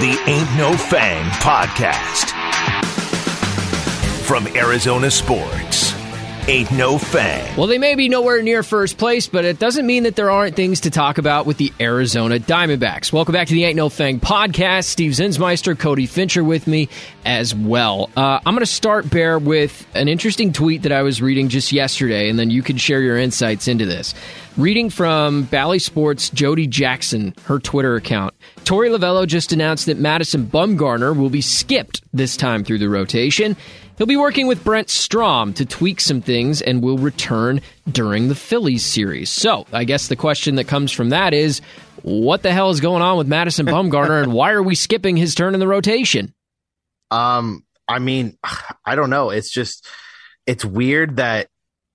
the Ain't No Fang podcast. From Arizona Sports, Ain't No Fang. Well, they may be nowhere near first place, but it doesn't mean that there aren't things to talk about with the Arizona Diamondbacks. Welcome back to the Ain't No Fang podcast. Steve Zinsmeister, Cody Fincher with me as well. Uh, I'm going to start, Bear, with an interesting tweet that I was reading just yesterday, and then you can share your insights into this. Reading from Bally Sports' Jody Jackson, her Twitter account. Torey Lovullo just announced that Madison Bumgarner will be skipped this time through the rotation. He'll be working with Brent Strom to tweak some things and will return during the Phillies series. So, I guess the question that comes from that is what the hell is going on with Madison Bumgarner and why are we skipping his turn in the rotation? Um, I mean, I don't know. It's just it's weird that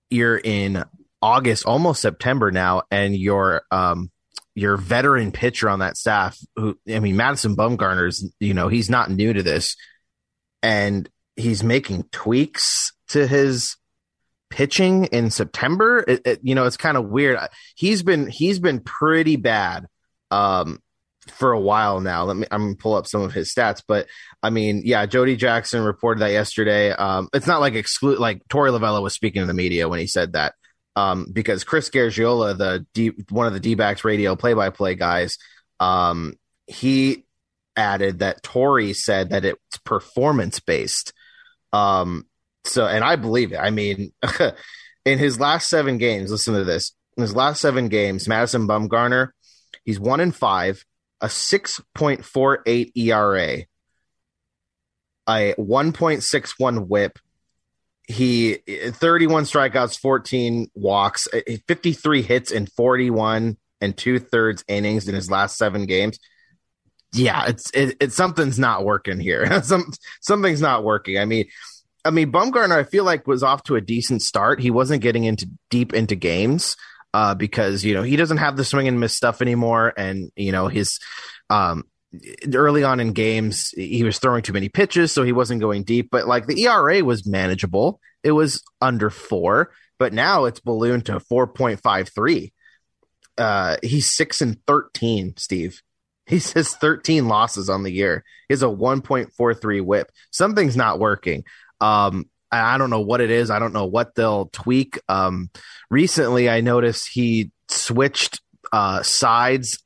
you're in August, almost September now, and you're um your veteran pitcher on that staff, who I mean, Madison Bumgarner's, you know, he's not new to this, and he's making tweaks to his pitching in September. It, it, you know, it's kind of weird. He's been he's been pretty bad um, for a while now. Let me I'm gonna pull up some of his stats, but I mean, yeah, Jody Jackson reported that yesterday. Um, it's not like exclude like Torey Lovullo was speaking to the media when he said that. Um, because Chris Garagiola, the D, one of the D backs radio play by play guys, um, he added that Torey said that it's performance based. Um, so, and I believe it. I mean, in his last seven games, listen to this. In his last seven games, Madison Bumgarner, he's one in five, a 6.48 ERA, a 1.61 whip. He 31 strikeouts, 14 walks, 53 hits in 41 and two thirds innings in his last seven games yeah, it's it, it's something's not working here. Some something's not working. I mean, I mean, Bumgarner, I feel like was off to a decent start. He wasn't getting into deep into games uh, because you know he doesn't have the swing and miss stuff anymore, and you know his um, early on in games he was throwing too many pitches, so he wasn't going deep. But like the ERA was manageable; it was under four, but now it's ballooned to four point five three. Uh, he's six and thirteen, Steve. He says 13 losses on the year. Has a 1.43 whip. Something's not working. Um, I don't know what it is. I don't know what they'll tweak. Um, recently, I noticed he switched uh, sides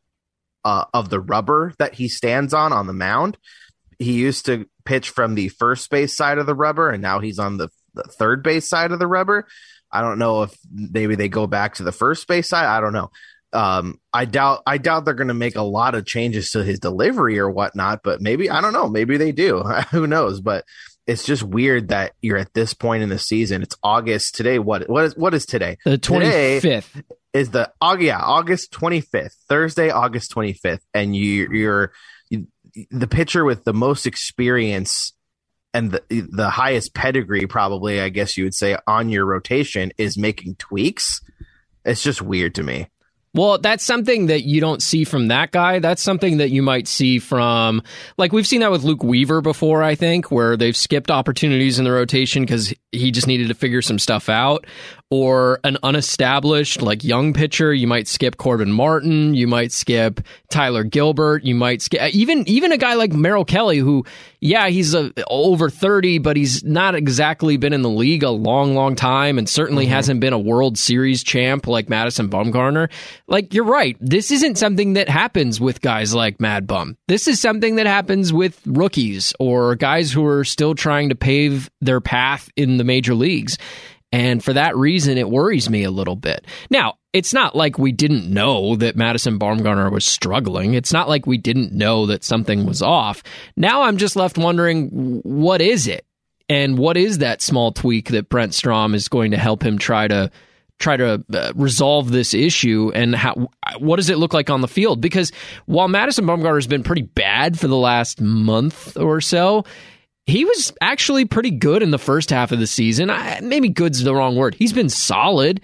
uh, of the rubber that he stands on on the mound. He used to pitch from the first base side of the rubber, and now he's on the, the third base side of the rubber. I don't know if maybe they go back to the first base side. I don't know um, I doubt I doubt they're going to make a lot of changes to his delivery or whatnot, but maybe I don't know. Maybe they do. Who knows? But it's just weird that you're at this point in the season. It's August today. What what is what is today? The twenty fifth is the oh yeah August twenty fifth Thursday August twenty fifth, and you you're you, the pitcher with the most experience and the the highest pedigree probably I guess you would say on your rotation is making tweaks. It's just weird to me. Well, that's something that you don't see from that guy. That's something that you might see from, like, we've seen that with Luke Weaver before, I think, where they've skipped opportunities in the rotation because he just needed to figure some stuff out. Or an unestablished like young pitcher. You might skip corbin martin. You might skip tyler gilbert. You might skip even even a guy like merrill kelly who yeah he's a, over 30 but he's not exactly been in the league a long long time and certainly mm-hmm. hasn't been a world series champ like madison bumgarner. Like you're right. This isn't something that happens with guys like mad bum. This is something that happens with rookies or guys who are still trying to pave their path in the major leagues and for that reason, it worries me a little bit. Now, it's not like we didn't know that Madison Bumgarner was struggling. It's not like we didn't know that something was off. Now I'm just left wondering what is it? And what is that small tweak that Brent Strom is going to help him try to try to uh, resolve this issue and how what does it look like on the field because while Madison Bumgarner has been pretty bad for the last month or so he was actually pretty good in the first half of the season. I, maybe good's the wrong word. He's been solid.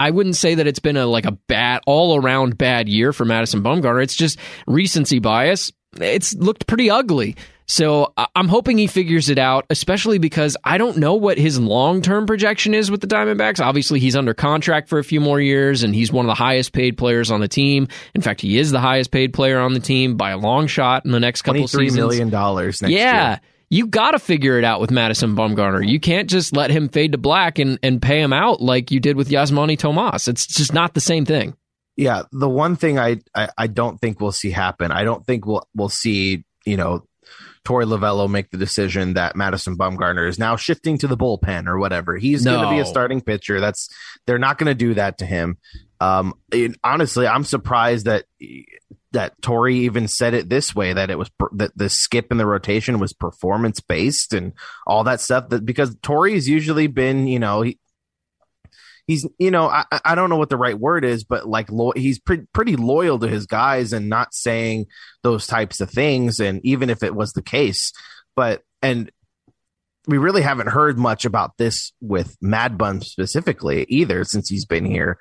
I wouldn't say that it's been a like a bad all around bad year for Madison Bumgarner. It's just recency bias. It's looked pretty ugly. So I'm hoping he figures it out, especially because I don't know what his long term projection is with the Diamondbacks. Obviously, he's under contract for a few more years, and he's one of the highest paid players on the team. In fact, he is the highest paid player on the team by a long shot in the next couple 23 seasons. million dollars yeah. year. You got to figure it out with Madison Bumgarner. You can't just let him fade to black and, and pay him out like you did with Yasmany Tomas. It's just not the same thing. Yeah, the one thing I, I, I don't think we'll see happen. I don't think we'll we'll see you know Torey Lovullo make the decision that Madison Bumgarner is now shifting to the bullpen or whatever. He's No. going to be a starting pitcher. That's they're not going to do that to him. Um, honestly, I'm surprised that that Torey even said it this way that it was per- that the skip in the rotation was performance based and all that stuff. That because Torey's usually been you know he. He's, you know, I, I don't know what the right word is, but like lo- he's pre- pretty loyal to his guys and not saying those types of things. And even if it was the case, but and we really haven't heard much about this with Mad Bum specifically either since he's been here.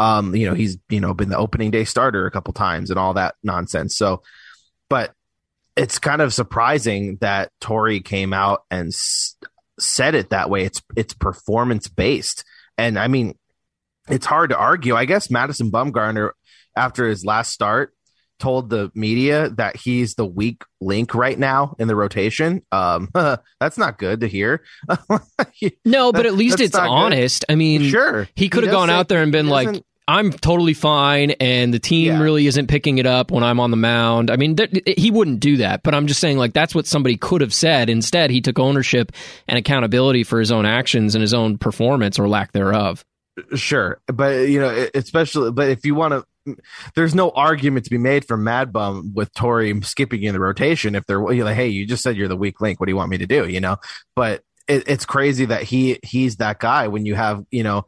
Um, you know, he's you know been the opening day starter a couple times and all that nonsense. So, but it's kind of surprising that Torey came out and s- said it that way. It's it's performance based, and I mean, it's hard to argue. I guess Madison Bumgarner, after his last start, told the media that he's the weak link right now in the rotation. Um, that's not good to hear. No, but at least That's it's not good. honest. I mean, sure, he could have gone out there and been like, I'm totally fine, and the team Yeah. really isn't picking it up when I'm on the mound. I mean, th- he wouldn't do that, but I'm just saying, like, that's what somebody could have said. Instead, he took ownership and accountability for his own actions and his own performance or lack thereof. Sure, but you know, especially, but if you want to, there's no argument to be made for Mad Bum with Torey skipping in the rotation. If they're like, hey, you just said you're the weak link. What do you want me to do? You know, but it, it's crazy that he he's that guy when you have you know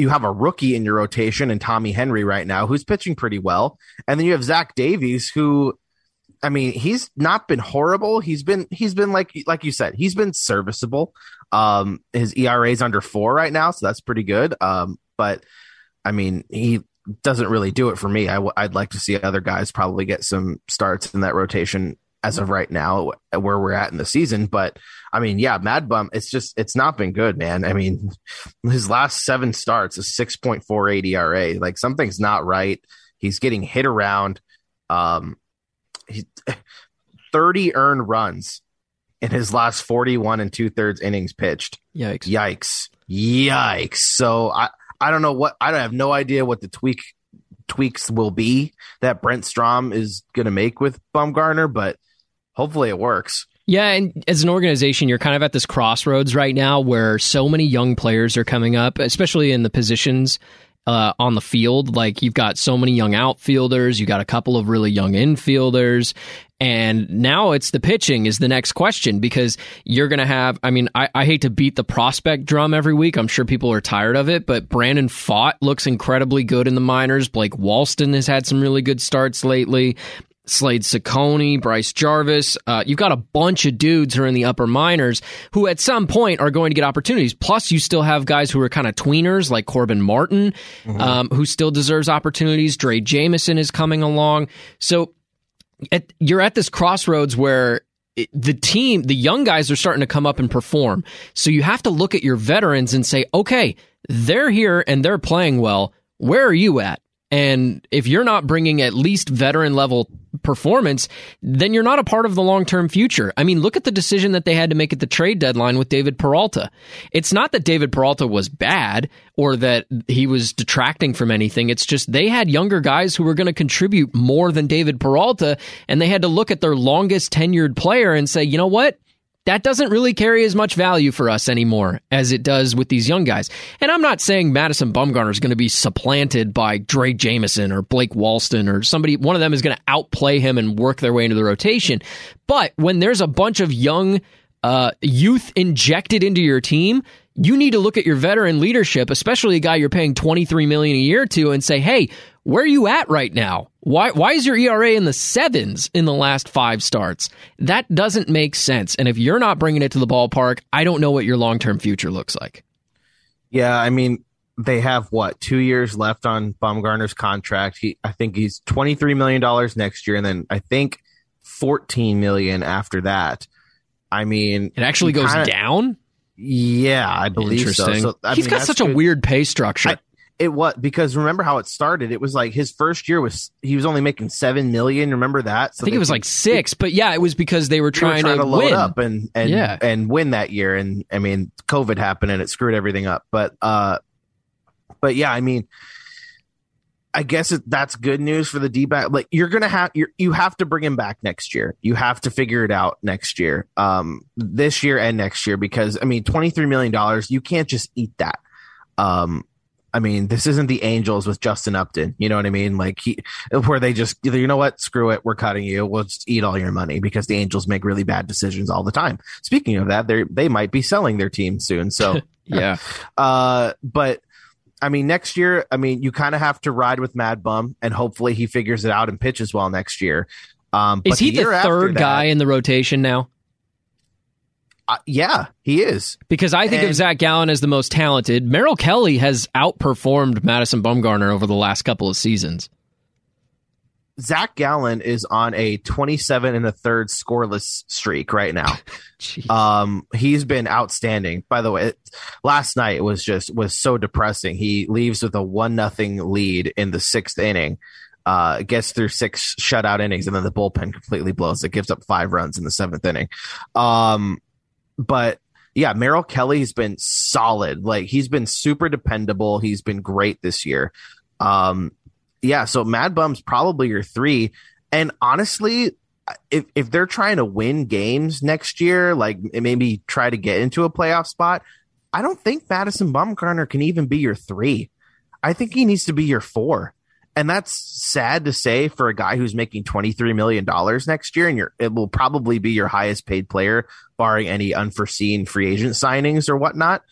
you have a rookie in your rotation and Tommy Henry right now who's pitching pretty well, and then you have Zach Davies who. I mean, he's not been horrible. He's been he's been like like you said, he's been serviceable. Um, his ERA is under four right now, so that's pretty good. Um, but I mean, he doesn't really do it for me. I w- I'd like to see other guys probably get some starts in that rotation as of right now, where we're at in the season. But I mean, yeah, Mad Bum, it's just it's not been good, man. I mean, his last seven starts is six point four eight ERA. Like something's not right. He's getting hit around. Um, he, thirty earned runs in his last forty one and two thirds innings pitched. Yikes. Yikes. Yikes. So I, I don't know what I don't have no idea what the tweak tweaks will be that Brent Strom is gonna make with Bumgarner, but hopefully it works. Yeah, and as an organization, you're kind of at this crossroads right now where so many young players are coming up, especially in the positions uh, on the field. Like you've got so many young outfielders, you got a couple of really young infielders, and now it's the pitching is the next question because you're going to have. I mean, I, I hate to beat the prospect drum every week. I'm sure people are tired of it, but Brandon Pfaadt looks incredibly good in the minors. Blake Walston has had some really good starts lately. Slade Cecconi, Bryce Jarvis. Uh, you've got a bunch of dudes who are in the upper minors who at some point are going to get opportunities. Plus, you still have guys who are kind of tweeners like Corbin Martin, um, who still deserves opportunities. Drey Jameson is coming along. So at, you're at this crossroads where it, the team, the young guys are starting to come up and perform. So you have to look at your veterans and say, okay, they're here and they're playing well. Where are you at? And if you're not bringing at least veteran level performance, then you're not a part of the long term future. I mean, look at the decision that they had to make at the trade deadline with David Peralta. It's not that David Peralta was bad or that he was detracting from anything. It's just they had younger guys who were going to contribute more than David Peralta, and they had to look at their longest tenured player and say, you know what? That doesn't really carry as much value for us anymore as it does with these young guys. And I'm not saying Madison Bumgarner is going to be supplanted by Drey Jameson or Blake Walston or somebody, one of them is going to outplay him and work their way into the rotation. But when there's a bunch of young uh, youth injected into your team, you need to look at your veteran leadership, especially a guy you're paying 23 million a year to, and say, "Hey, where are you at right now? Why why is your ERA in the sevens in the last five starts? That doesn't make sense. And if you're not bringing it to the ballpark, I don't know what your long term future looks like. Yeah, I mean, they have what two years left on Bumgarner's contract. He, I think he's twenty three million dollars next year, and then I think 14 million after that. I mean, it actually goes kinda, down. Yeah, I believe so. so I He's mean, got such good. a weird pay structure. I, it was because remember how it started. It was like his first year was he was only making seven million. Remember that? So I think it was like six, but yeah, it was because they were trying, were trying to, to, load win. up and and yeah. and win that year. And I mean, COVID happened and it screwed everything up. But uh, but yeah, I mean, I guess it, that's good news for the D back. Like you're gonna have you you have to bring him back next year. You have to figure it out next year, um, this year and next year because I mean, twenty three million dollars. You can't just eat that. Um, I mean, this isn't the Angels with Justin Upton. You know what I mean? Like he, where they just, you know what? Screw it. We're cutting you. We'll just eat all your money because the Angels make really bad decisions all the time. Speaking of that, they they might be selling their team soon. So yeah. Uh, but I mean, next year, I mean, you kind of have to ride with Mad Bum, and hopefully he figures it out and pitches well next year. Um, is he the, the third that, guy in the rotation now? Uh, yeah, he is. Because I think and, of Zach Gallen as the most talented. Merrill Kelly has outperformed Madison Bumgarner over the last couple of seasons. Zach Gallen is on a 27 and a third scoreless streak right now. um, he's been outstanding. By the way, it, last night was just was so depressing. He leaves with a one nothing lead in the sixth inning. Uh, gets through six shutout innings and then the bullpen completely blows. It gives up five runs in the seventh inning. Um, but yeah, Merrill Kelly's been solid. Like he's been super dependable. He's been great this year. Um, yeah, so Mad Bum's probably your three. And honestly, if if they're trying to win games next year, like maybe try to get into a playoff spot, I don't think Madison Bumgarner can even be your three. I think he needs to be your four. And that's sad to say for a guy who's making $23 million next year, and it will probably be your highest paid player, barring any unforeseen free agent signings or whatnot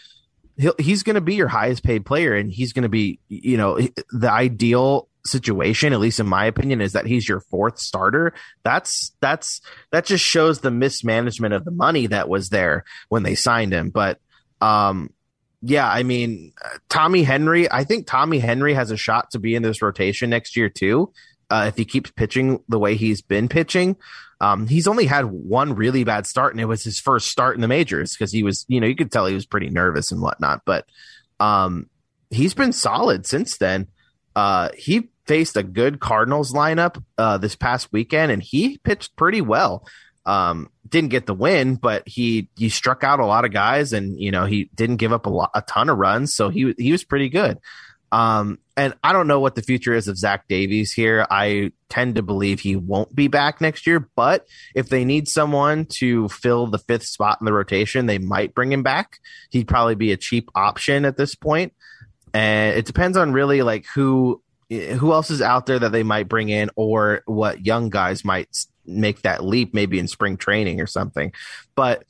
he'll, he's going to be your highest paid player and he's going to be, you know, the ideal situation, at least in my opinion, is that he's your fourth starter. That's, that's, that just shows the mismanagement of the money that was there when they signed him. But, um, yeah, I mean, Tommy Henry, I think Tommy Henry has a shot to be in this rotation next year too. Uh, if he keeps pitching the way he's been pitching, um, he's only had one really bad start, and it was his first start in the majors because he was, you know, you could tell he was pretty nervous and whatnot. But um, he's been solid since then. Uh, he faced a good Cardinals lineup uh, this past weekend, and he pitched pretty well. Um, didn't get the win, but he he struck out a lot of guys, and you know he didn't give up a lot, a ton of runs, so he he was pretty good. Um, and I don't know what the future is of Zach Davies here. I tend to believe he won't be back next year, but if they need someone to fill the fifth spot in the rotation, they might bring him back. He'd probably be a cheap option at this point. And it depends on really like who who else is out there that they might bring in or what young guys might make that leap maybe in spring training or something. But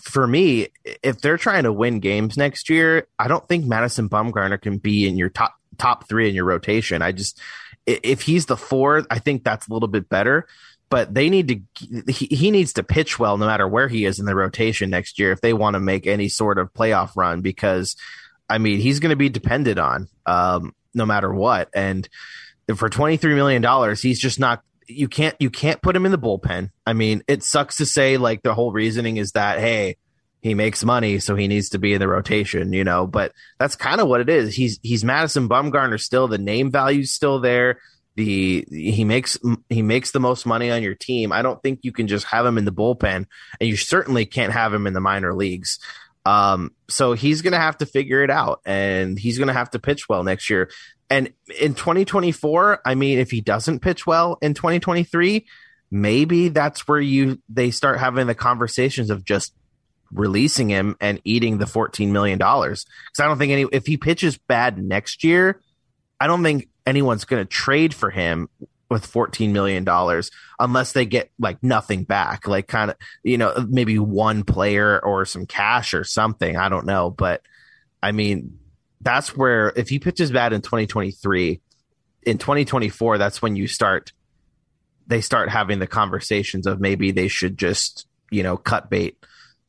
for me, if they're trying to win games next year, I don't think Madison Bumgarner can be in your top top three in your rotation. I just if he's the fourth, I think that's a little bit better. But they need to he, he needs to pitch well no matter where he is in the rotation next year if they want to make any sort of playoff run because I mean he's going to be depended on um, no matter what. And for twenty three million dollars, he's just not you can't you can't put him in the bullpen. I mean, it sucks to say like the whole reasoning is that hey, he makes money, so he needs to be in the rotation, you know. But that's kind of what it is. He's he's Madison Bumgarner still. The name value's still there. The he makes he makes the most money on your team. I don't think you can just have him in the bullpen, and you certainly can't have him in the minor leagues. Um, so he's going to have to figure it out, and he's going to have to pitch well next year. And in 2024, I mean, if he doesn't pitch well in 2023, maybe that's where you they start having the conversations of just releasing him and eating the 14 million dollars. Because I don't think any if he pitches bad next year, I don't think anyone's going to trade for him with 14 million dollars unless they get like nothing back like kind of you know maybe one player or some cash or something i don't know but i mean that's where if he pitches bad in 2023, in 2024, that's when you start they start having the conversations of maybe they should just, you know, cut bait.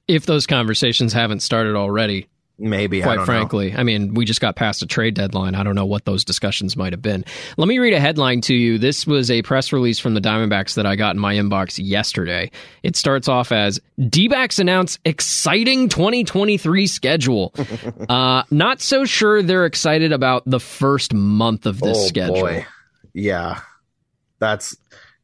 If those conversations haven't started already. Maybe, I quite know. frankly. I mean, we just got past a trade deadline. I don't know what those discussions might have been. Let me read a headline to you. This was a press release from the Diamondbacks that I got in my inbox yesterday. It starts off as D backs announce exciting 2023 schedule. uh, not so sure they're excited about the first month of this oh schedule. boy, yeah, that's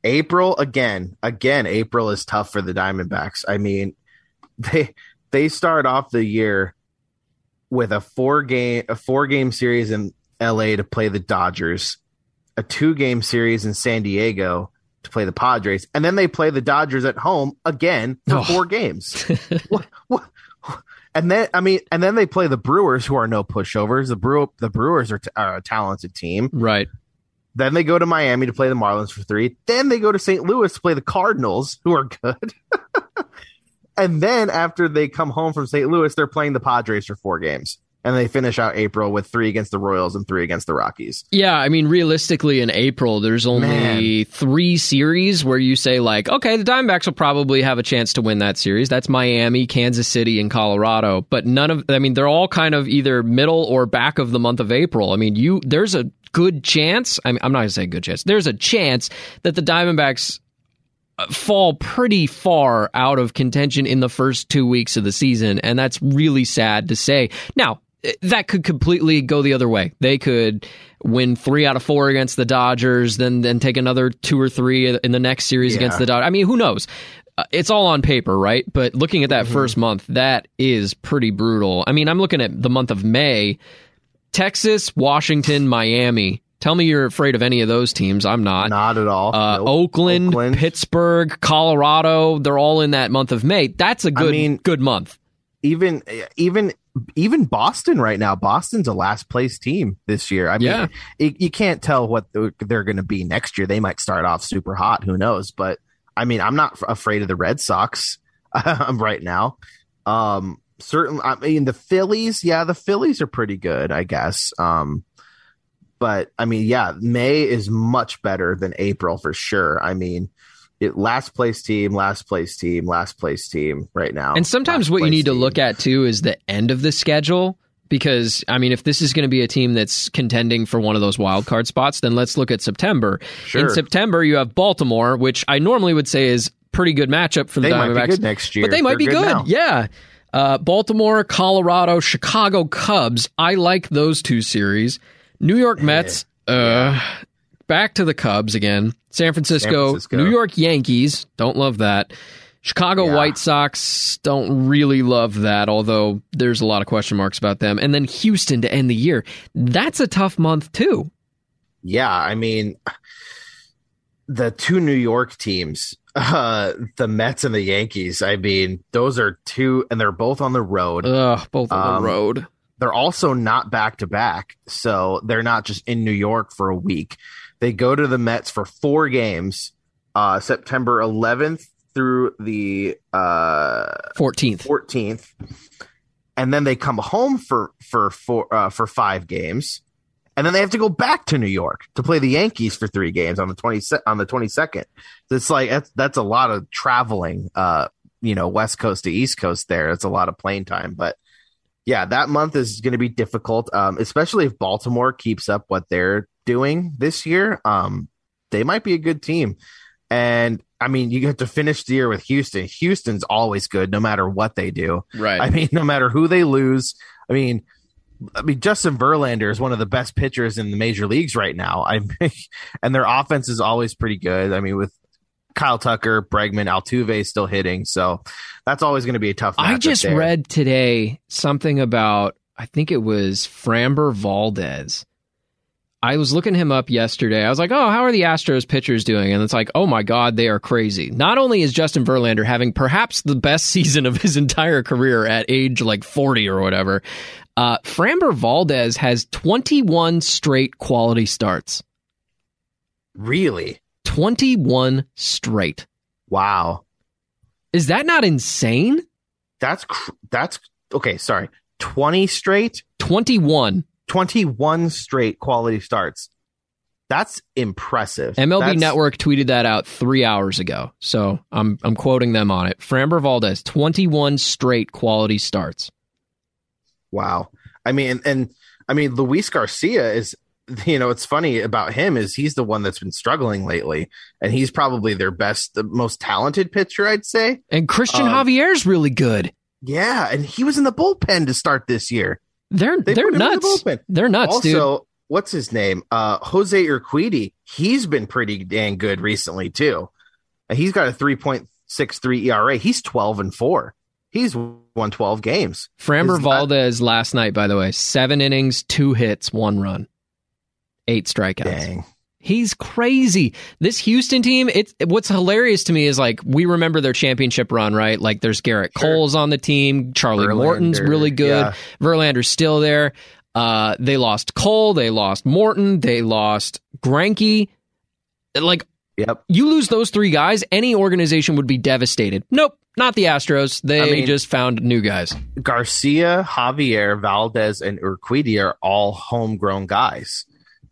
April again. Again, April is tough for the Diamondbacks. I mean, they they start off the year with a four game a four game series in LA to play the Dodgers, a two game series in San Diego to play the Padres, and then they play the Dodgers at home again for Oh. four games. what, what, and then I mean, and then they play the Brewers, who are no pushovers. The Brew the Brewers are, t- are a talented team. Right. Then they go to Miami to play the Marlins for three. Then they go to St. Louis to play the Cardinals, who are good. and then after they come home from St. Louis, they're playing the Padres for four games. And they finish out April with three against the Royals and three against the Rockies. Yeah, I mean, realistically, in April, there's only Man. three series where you say, like, okay, the Diamondbacks will probably have a chance to win that series. That's Miami, Kansas City, and Colorado. But none of, I mean, they're all kind of either middle or back of the month of April. I mean, you, there's a good chance, I mean, I'm not going to say good chance, there's a chance that the Diamondbacks fall pretty far out of contention in the first two weeks of the season, and that's really sad to say. Now, that could completely go the other way. They could win three out of four against the Dodgers, then then take another two or three in the next series Yeah. against the Dodgers. I mean, who knows? Uh, It's all on paper, right? But looking at that first month, that is pretty brutal. I mean, I'm looking at the month of May. Texas, Washington, Miami. Tell me you're afraid of any of those teams. I'm not. Not at all. Uh, Nope. Oakland, Oakland. Pittsburgh, Colorado, they're all in that month of May. That's a good mean- good month. even even even Boston right now. Boston's a last place team this year. I mean, Yeah. you, you can't tell what they're going to be next year. They might start off super hot. Who knows? But I mean, I'm not afraid of the Red Sox um, right now. Um, certainly, I mean, the Phillies. Yeah, the Phillies are pretty good, I guess. Um, but I mean, yeah, May is much better than April for sure. I mean. It, last place team, last place team, last place team right now. And sometimes what you need to look at too is the end of the schedule. Because I mean, if this is going to be a team that's contending for one of those wild card spots, then let's look at September. In September, you have Baltimore, which I normally would say is pretty good matchup for the They Diamondbacks. next year. But they might They're be good good. Yeah. Uh, Baltimore, Colorado, Chicago Cubs. I like those two series. New York Mets. Uh, back to the Cubs again. San Francisco, Francisco. New York Yankees. Don't love that. Chicago Yeah. White Sox don't really love that, although there's a lot of question marks about them. And then Houston to end the year. That's a tough month too. Yeah, I mean, the two New York teams, uh, the Mets and the Yankees. I mean, those are two, and they're both on the road. Ugh, both on Um, the road. They're also not back to back, so they're not just in New York for a week. They go to the Mets for four games, uh, September 11th through the uh, 14th. 14th, and then they come home for for for uh, for five games, and then they have to go back to New York to play the Yankees for three games on the twenty on the twenty second. It's like that's that's a lot of traveling, uh, you know, West Coast to East Coast. There, it's a lot of plane time, but yeah, that month is going to be difficult, um, especially if Baltimore keeps up what they're doing this year. Um, they might be a good team, and I mean, you have to finish the year with Houston. Houston's always good, no matter what they do. Right. I mean, no matter who they lose. I mean, I mean, Justin Verlander is one of the best pitchers in the major leagues right now. I mean, and their offense is always pretty good. I mean, with Kyle Tucker, Bregman, Altuve still hitting, so that's always going to be a tough. I just there. read today something about I think it was Framber Valdez. I was looking him up yesterday. I was like, "Oh, how are the Astros pitchers doing?" And it's like, "Oh my god, they are crazy." Not only is Justin Verlander having perhaps the best season of his entire career at age like 40 or whatever, uh, Framber Valdez has 21 straight quality starts. really 21 straight. wow. Is that not insane? That's cr- that's okay. Sorry, twenty straight, 21. twenty-one straight quality starts. That's impressive. MLB That's- Network tweeted that out three hours ago, so I'm I'm quoting them on it. Framber Valdez, 21 straight quality starts. Wow. I mean, and, and I mean, Luis Garcia is, you know, it's funny about him is he's the one that's been struggling lately, and he's probably their best, the most talented pitcher, I'd say. And Christian Um, Javier's really good. Yeah, and he was in the bullpen to start this year. They're They they're put him in the nuts. bullpen. They're nuts, dude. also, what's his name? Uh, Jose Urquidy. He's been pretty dang good recently too. He's got a three point six three ERA. He's twelve and four. He's won twelve games. Framber Valdez last night, by the way, seven innings, two hits, one run, eight strikeouts. Dang. He's crazy. This Houston team, it's what's hilarious to me is like we remember their championship run, right? Like there's Garrett Sure. Cole's on the team, Charlie Morton's really good, yeah. Verlander's still there. Uh, they lost Cole, they lost Morton, they lost Greinke. Like Yep. you lose those three guys, any organization would be devastated. Nope, not the Astros. They I mean- just found new guys. Garcia, Javier, Valdez, and Urquidy are all homegrown guys,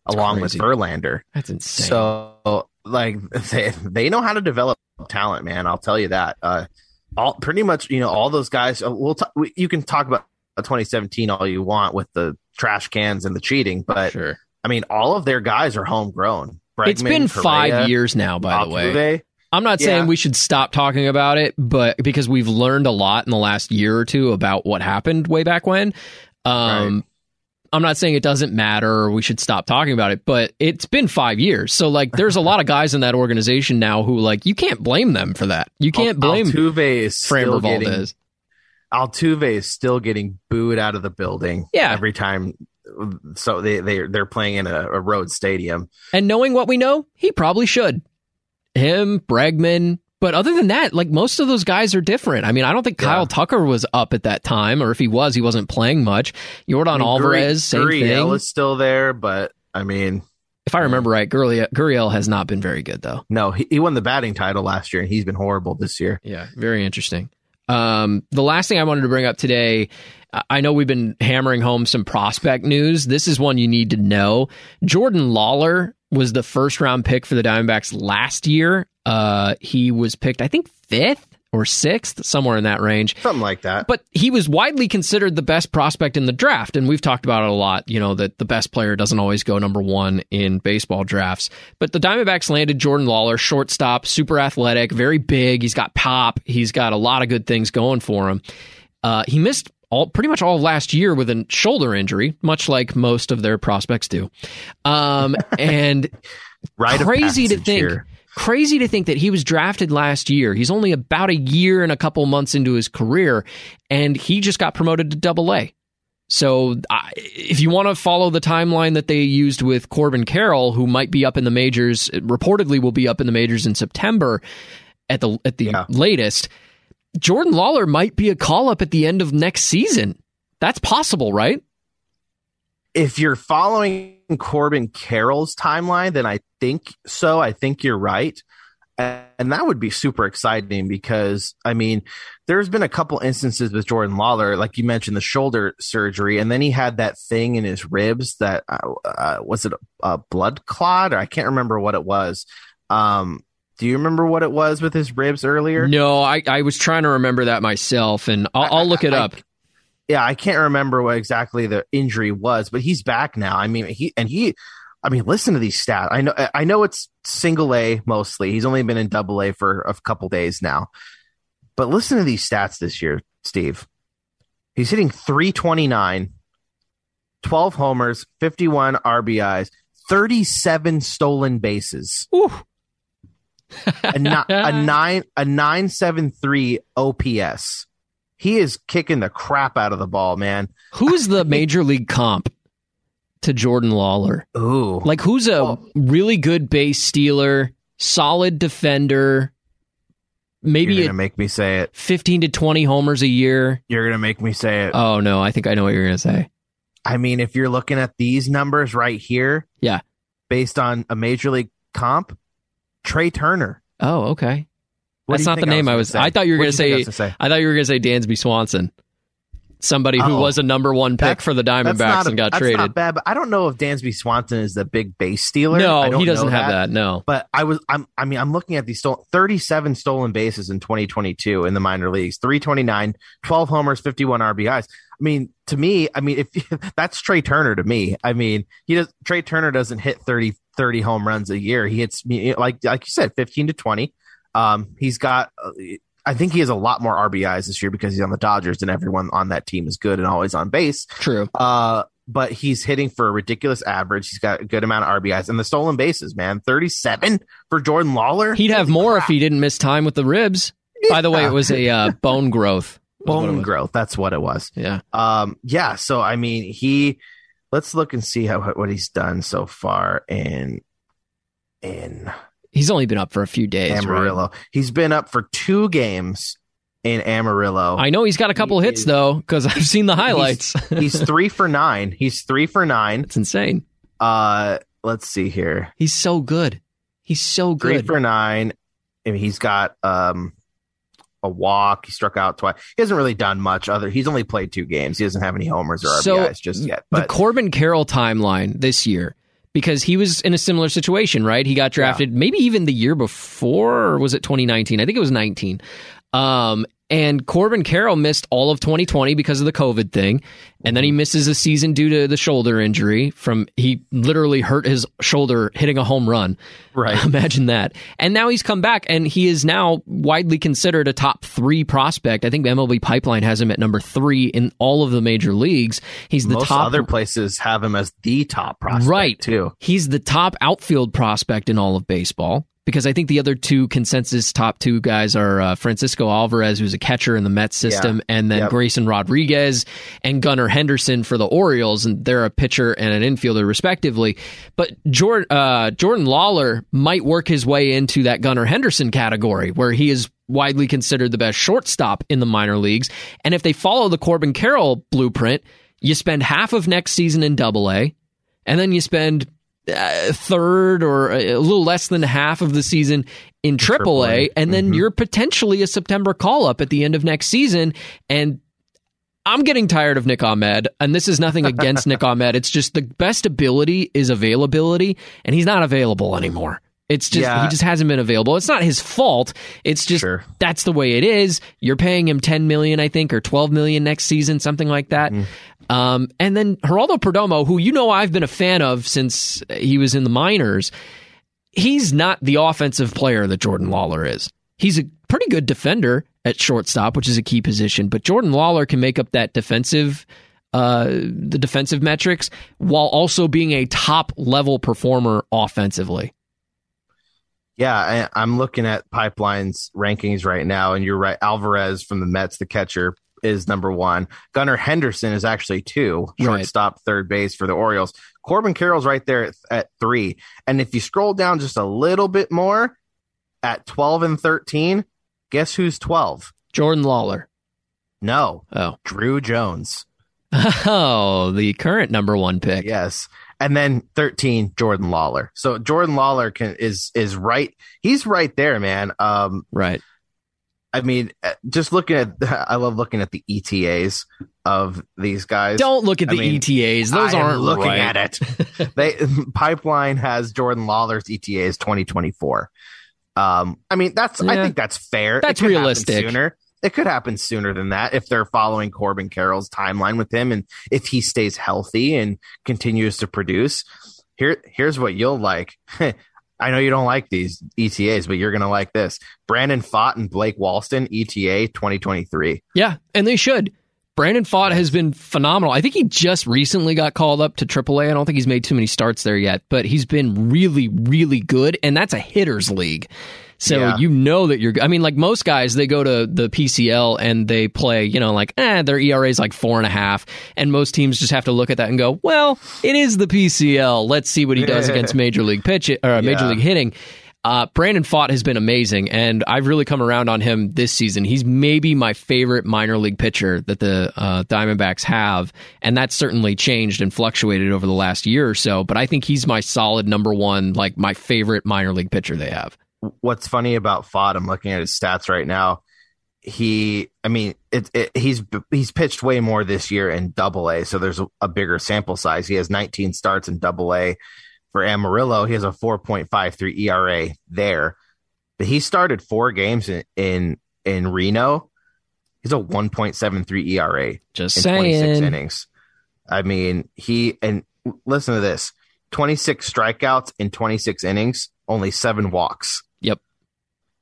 along crazy. with Verlander. That's insane. So, like, they, they know how to develop talent, man. I'll tell you that. Uh, all pretty much, you know, all those guys. Uh, we'll t- we, you can talk about 2017 all you want with the trash cans and the cheating, but sure. I mean, all of their guys are homegrown. It's been Correa, five years now, by the way. I'm not Yeah. saying we should stop talking about it, but because we've learned a lot in the last year or two about what happened way back when. Um, Right. I'm not saying it doesn't matter or we should stop talking about it, but it's been five years. So like, there's a lot of guys in that organization now who like you can't blame them for that. You can't blame Altuve is still Framber getting Valdez. Altuve is still getting booed out of the building. Yeah. every time. So they they they're playing in a, a road stadium. And knowing what we know, he probably should. Him, Bregman. But other than that, like most of those guys are different. I mean, I don't think Yeah. Kyle Tucker was up at that time, or if he was, he wasn't playing much. Jordan I mean, Alvarez, same Gurriel thing. is still there, but I mean, If I remember right, Gurriel, Gurriel has not been very good though. no, he, he won the batting title last year, and he's been horrible this year. Yeah, very interesting. Um, the last thing I wanted to bring up today, I- know we've been hammering home some prospect news. This is one you need to know. Jordan Lawlar was the first round pick for the Diamondbacks last year. Uh, he was picked, I think, fifth or sixth, somewhere in that range. Something like that. But he was widely considered the best prospect in the draft, and we've talked about it a lot. You know that the best player doesn't always go number one in baseball drafts. But the Diamondbacks landed Jordan Lawlar, shortstop, super athletic, very big. He's got pop. He's got a lot of good things going for him. Uh, he missed all pretty much all of last year with a shoulder injury, much like most of their prospects do. Um, and crazy to think here. Crazy to think that he was drafted last year. He's only about a year and a couple months into his career and he just got promoted to double a. So I if you want to follow the timeline that they used with corbin carroll who might be up in the majors reportedly will be up in the majors in september at the at the Yeah. latest jordan lawlar might be a call up at the end of next season. That's possible right? If you're following Corbin Carroll's timeline, then I think so. I think you're right. And that would be super exciting because, I mean, there's been a couple instances with Jordan Lawlar, like you mentioned, the shoulder surgery, and then he had that thing in his ribs that uh, uh, was it a, a blood clot, or I can't remember what it was. Um, do you remember what it was with his ribs earlier? no i, I was trying to remember that myself and i'll, I'll look it I- up yeah, I can't remember what exactly the injury was, but he's back now. I mean, he and he, I mean, listen to these stats. I know, I know it's single A mostly. He's only been in double A for a couple days now, but listen to these stats this year, Steve. He's hitting 329, 12 homers, 51 RBIs, 37 stolen bases, Ooh. a, ni- a nine, a 973 OPS. He is kicking the crap out of the ball, man. Who's the major league comp to Jordan Lawlar? Ooh. Like, who's a Well- really good base stealer, solid defender, maybe You're gonna make me say it. 15 to 20 homers a year? You're gonna make me say it. Oh, no, I think I know what you're going to say. I mean, if you're looking at these numbers right here, Yeah. based on a major league comp, Trea Turner. Oh, okay. What That's not the name I was. say? I thought you were going to do you think I say. say. I thought you were going to say Dansby Swanson, somebody who Oh. was a number one pick That's- for the Diamondbacks a- and got that's traded. not bad, but I don't know if Dansby Swanson is the big base stealer. I no, he doesn't have that. No. But I was, I'm, I mean, I'm looking at these stolen, 37 stolen bases in 2022 in the minor leagues, 329, 12 homers, 51 RBIs. I mean, to me, I mean, if that's Trea Turner to me, I mean, he does. Trea Turner doesn't hit 30, 30 home runs a year. He hits me like like you said, fifteen to twenty. Um, he's got. Uh, I think he has a lot more RBIs this year because he's on the Dodgers and everyone on that team is good and always on base. True. Uh, but he's hitting for a ridiculous average. He's got a good amount of RBIs and the stolen bases, man. 37 for Jordan Lawlar. He'd have more if he didn't miss time with the ribs. By the way, it was a uh, bone growth. Bone growth. That's what it was. Yeah. Um, yeah. So, I mean, he, let's look and see how, what he's done so far in, in He's only been up for a few days. Amarillo. Right? He's been up for two games in Amarillo. I know he's got a couple he hits is, though, because I've seen the highlights. He's, he's three for nine. He's three for nine. It's insane. Uh, let's see here. He's so good. He's so good. Three for nine. I mean, he's got um a walk. He struck out twice. He hasn't really done much other. He's only played two games. He doesn't have any homers or RBIs so just yet. But. The Corbin Carroll timeline this year because he was in a similar situation, right? He got drafted yeah. maybe even the year before, or was it 2019? I think it was 19. Um, and Corbin Carroll missed all of 2020 because of the COVID thing. And then he misses a season due to the shoulder injury from he literally hurt his shoulder hitting a home run. Right. Imagine that. And now he's come back and he is now widely considered a top three prospect. I think MLB Pipeline has him at number three in all of the major leagues. He's the Most top. Other places have him as the top prospect. Right. Too. He's the top outfield prospect in all of baseball because I think the other two consensus top two guys are uh, Francisco Alvarez, who's a catcher in the Mets system, yeah. and then yep. Grayson Rodriguez and Gunnar Henderson for the Orioles, and they're a pitcher and an infielder respectively. But Jordan, uh, Jordan Lawlar might work his way into that Gunnar Henderson category, where he is widely considered the best shortstop in the minor leagues. And if they follow the Corbin Carroll blueprint, you spend half of next season in Double A, and then you spend uh, third or a little less than half of the season in AAA, and then mm-hmm. you're potentially a September call up at the end of next season. And I'm getting tired of Nick Ahmed, and this is nothing against Nick Ahmed. It's just the best ability is availability, and he's not available anymore. It's just yeah. he just hasn't been available. It's not his fault. It's just sure. that's the way it is. You're paying him 10 million, I think, or 12 million next season, something like that. Mm. Um, and then Geraldo Perdomo, who you know I've been a fan of since he was in the minors, he's not the offensive player that Jordan Lawlar is. He's a pretty good defender at shortstop, which is a key position, but Jordan Lawlar can make up that defensive uh, the defensive metrics while also being a top level performer offensively. Yeah, I, am looking at Pipeline's rankings right now, and you're right. Alvarez from the Mets, the catcher, is number one. Gunnar Henderson is actually two, shortstop, right. third base for the Orioles. Corbin Carroll's right there at, at, three. And if you scroll down just a little bit more, at 12 and 13, guess who's 12? Jordan Lawlar. No. Oh. Drew Jones. Oh, the current number one pick. Yes. And then 13, Jordan Lawlar. So Jordan Lawlar can is is right. He's right there, man. Um, right. I mean, uh, just looking at, I love looking at the ETAs of these guys. Don't look at the mean, ETAs; those I aren't looking right. at it. they Pipeline has Jordan Lawlar's ETAs 2024. Um, I mean, that's yeah. I think that's fair. That's realistic. Sooner. It could happen sooner than that if they're following Corbin Carroll's timeline with him, and if he stays healthy and continues to produce. Here, here's what you'll like. I know you don't like these ETAs, but you're going to like this. Brandon Pfaadt and Blake Walston, ETA 2023. Yeah, and they should. Brandon Pfaadt has been phenomenal. I think he just recently got called up to AAA. I don't think he's made too many starts there yet, but he's been really, really good, and that's a hitter's league. So yeah. you know that you're. I mean, like most guys, they go to the PCL and they play. You know, like eh, their ERA is like four and a half, and most teams just have to look at that and go, "Well, it is the PCL. Let's see what he does against Major League pitch or uh, Major. League hitting." Uh, Brandon Pfaadt has been amazing, and I've really come around on him this season. He's maybe my favorite minor league pitcher that the uh, Diamondbacks have, and that's certainly changed and fluctuated over the last year or so. But I think he's my solid number one, like my favorite minor league pitcher they have what's funny about Pfaadt, I'm looking at his stats right now. He, I mean, it, it, he's he's pitched way more this year in Double A, so there's a, a, bigger sample size. He has 19 starts in Double A. For Amarillo, he has a 4.53 ERA there, but he started four games in in, in Reno, He's a 1.73 ERA Just in saying. 26 innings. I mean, he and listen to this: 26 strikeouts in 26 innings, only seven walks. Yep.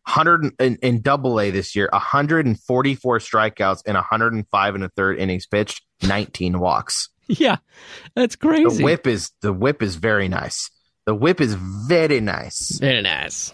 100 in, in Double A this year, 144 strikeouts and 105 and a third innings pitched, 19 walks. Yeah, that's crazy. The whip is the whip is very nice. The whip is very nice. Very nice.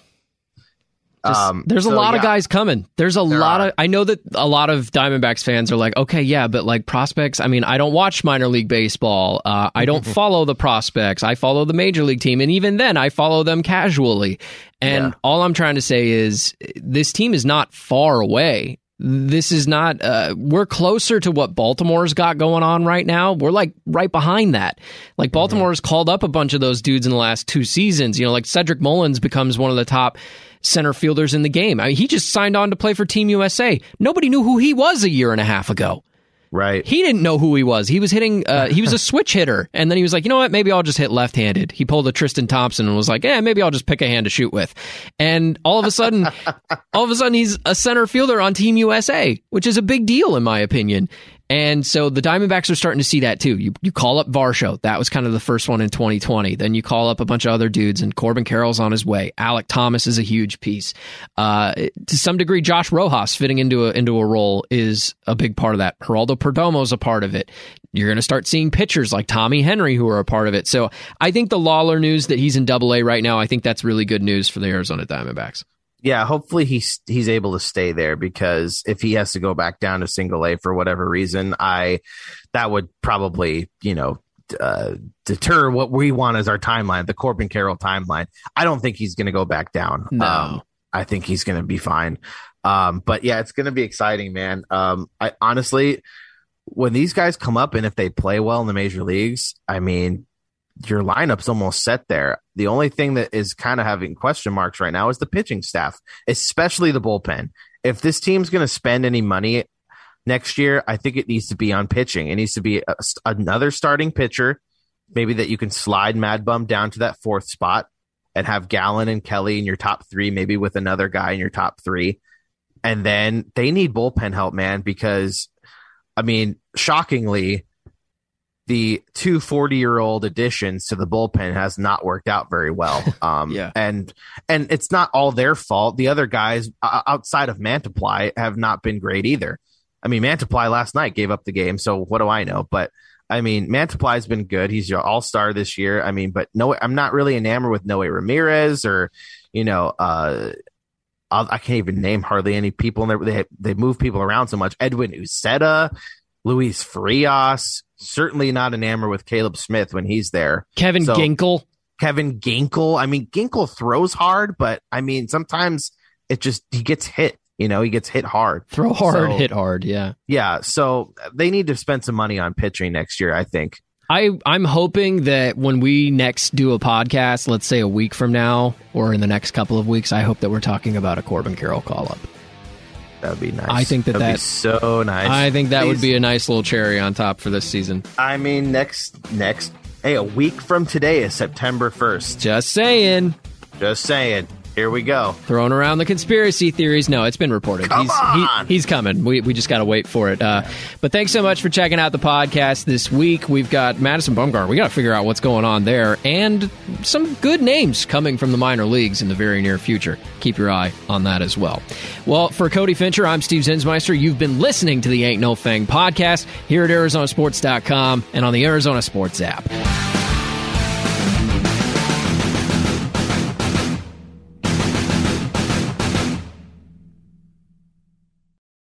Just- Um, there's a so, lot of guys coming. There's a There lot are. of. I know that a lot of Diamondbacks fans are like, okay, yeah, but like prospects. I mean, I don't watch minor league baseball. Uh, I don't follow the prospects. I follow the major league team, and even then, I follow them casually. And Yeah. all I'm trying to say is, this team is not far away. This is not. Uh, we're closer to what Baltimore's got going on right now. We're like right behind that. Like Baltimore's called up a bunch of those dudes in the last two seasons. You know, like Cedric Mullins becomes one of the top center fielders in the game. I mean, he just signed on to play for Team USA. Nobody knew who he was a year and a half ago. Right. He didn't know who he was. He was hitting. Uh, he was a switch hitter, and then he was like, you know what? Maybe I'll just hit left-handed. He pulled a Tristan Thompson and was like, yeah, maybe I'll just pick a hand to shoot with. And all of a sudden, all of a sudden, he's a center fielder on Team USA, which is a big deal in my opinion. And so the Diamondbacks are starting to see that too. You you call up Varsho. That was kind of the first one in 2020. Then you call up a bunch of other dudes, and Corbin Carroll's on his way. Alek Thomas is a huge piece. Uh, to some degree, Josh Rojas fitting into a into a role is a big part of that. Geraldo Perdomo's a part of it. You're going to start seeing pitchers like Tommy Henry who are a part of it. So I think the Lawlar news that he's in Double A right now, I think that's really good news for the Arizona Diamondbacks. Yeah, hopefully he's he's able to stay there because if he has to go back down to single A for whatever reason, I that would probably you know uh, deter what we want as our timeline, the Corbin Carroll timeline. I don't think he's going to go back down. No. Um, I think he's going to be fine. Um, but yeah, it's going to be exciting, man. Um, I honestly, when these guys come up and if they play well in the major leagues, I mean, your lineup's almost set there. The only thing that is kind of having question marks right now is the pitching staff, especially the bullpen. If this team's going to spend any money next year, I think it needs to be on pitching. It needs to be a, another starting pitcher, maybe that you can slide Mad Bum down to that fourth spot and have Gallen and Kelly in your top three, maybe with another guy in your top three. And then they need bullpen help, man, because I mean, shockingly, the two 40 year old additions to the bullpen has not worked out very well. Um, Yeah. and, and it's not all their fault. The other guys uh, outside of Mantiply have not been great either. I mean, Mantiply last night gave up the game. So what do I know? But I mean, Mantiply's been good. He's your all star this year. I mean, but no, I'm not really enamored with Noe Ramirez or, you know, uh, I'll, can't even name hardly any people in there. They they move people around so much. Edwin Uceta, Luis Frias, certainly not enamored with Caleb Smith when he's there. Kevin So- Ginkel. Kevin Ginkel. I mean, Ginkel throws hard, but I mean, sometimes it just he gets hit. You know, he gets hit hard. Throw hard, So- hit hard. Yeah. Yeah, so they need to spend some money on pitching next year. I think. I, I'm hoping that when we next do a podcast, let's say a week from now or in the next couple of weeks, I hope that we're talking about a Corbin Carroll call up. That would be nice. I think that That'd be that- so nice. I think that would be a nice little cherry on top for this season. I mean, next next. Hey, a week from today is September first. Just saying. Just saying. Here we go. Throwing around the conspiracy theories. No, it's been reported. Come he's, on! He, he's coming. We, we just got to wait for it. Uh, but thanks so much for checking out the podcast this week. We've got Madison Bumgarner. We got to figure out what's going on there and some good names coming from the minor leagues in the very near future. Keep your eye on that as well. Well, for Cody Fincher, I'm Steve Zinsmeister. You've been listening to the Ain't No Fang podcast here at ArizonaSports.com and on the Arizona Sports app.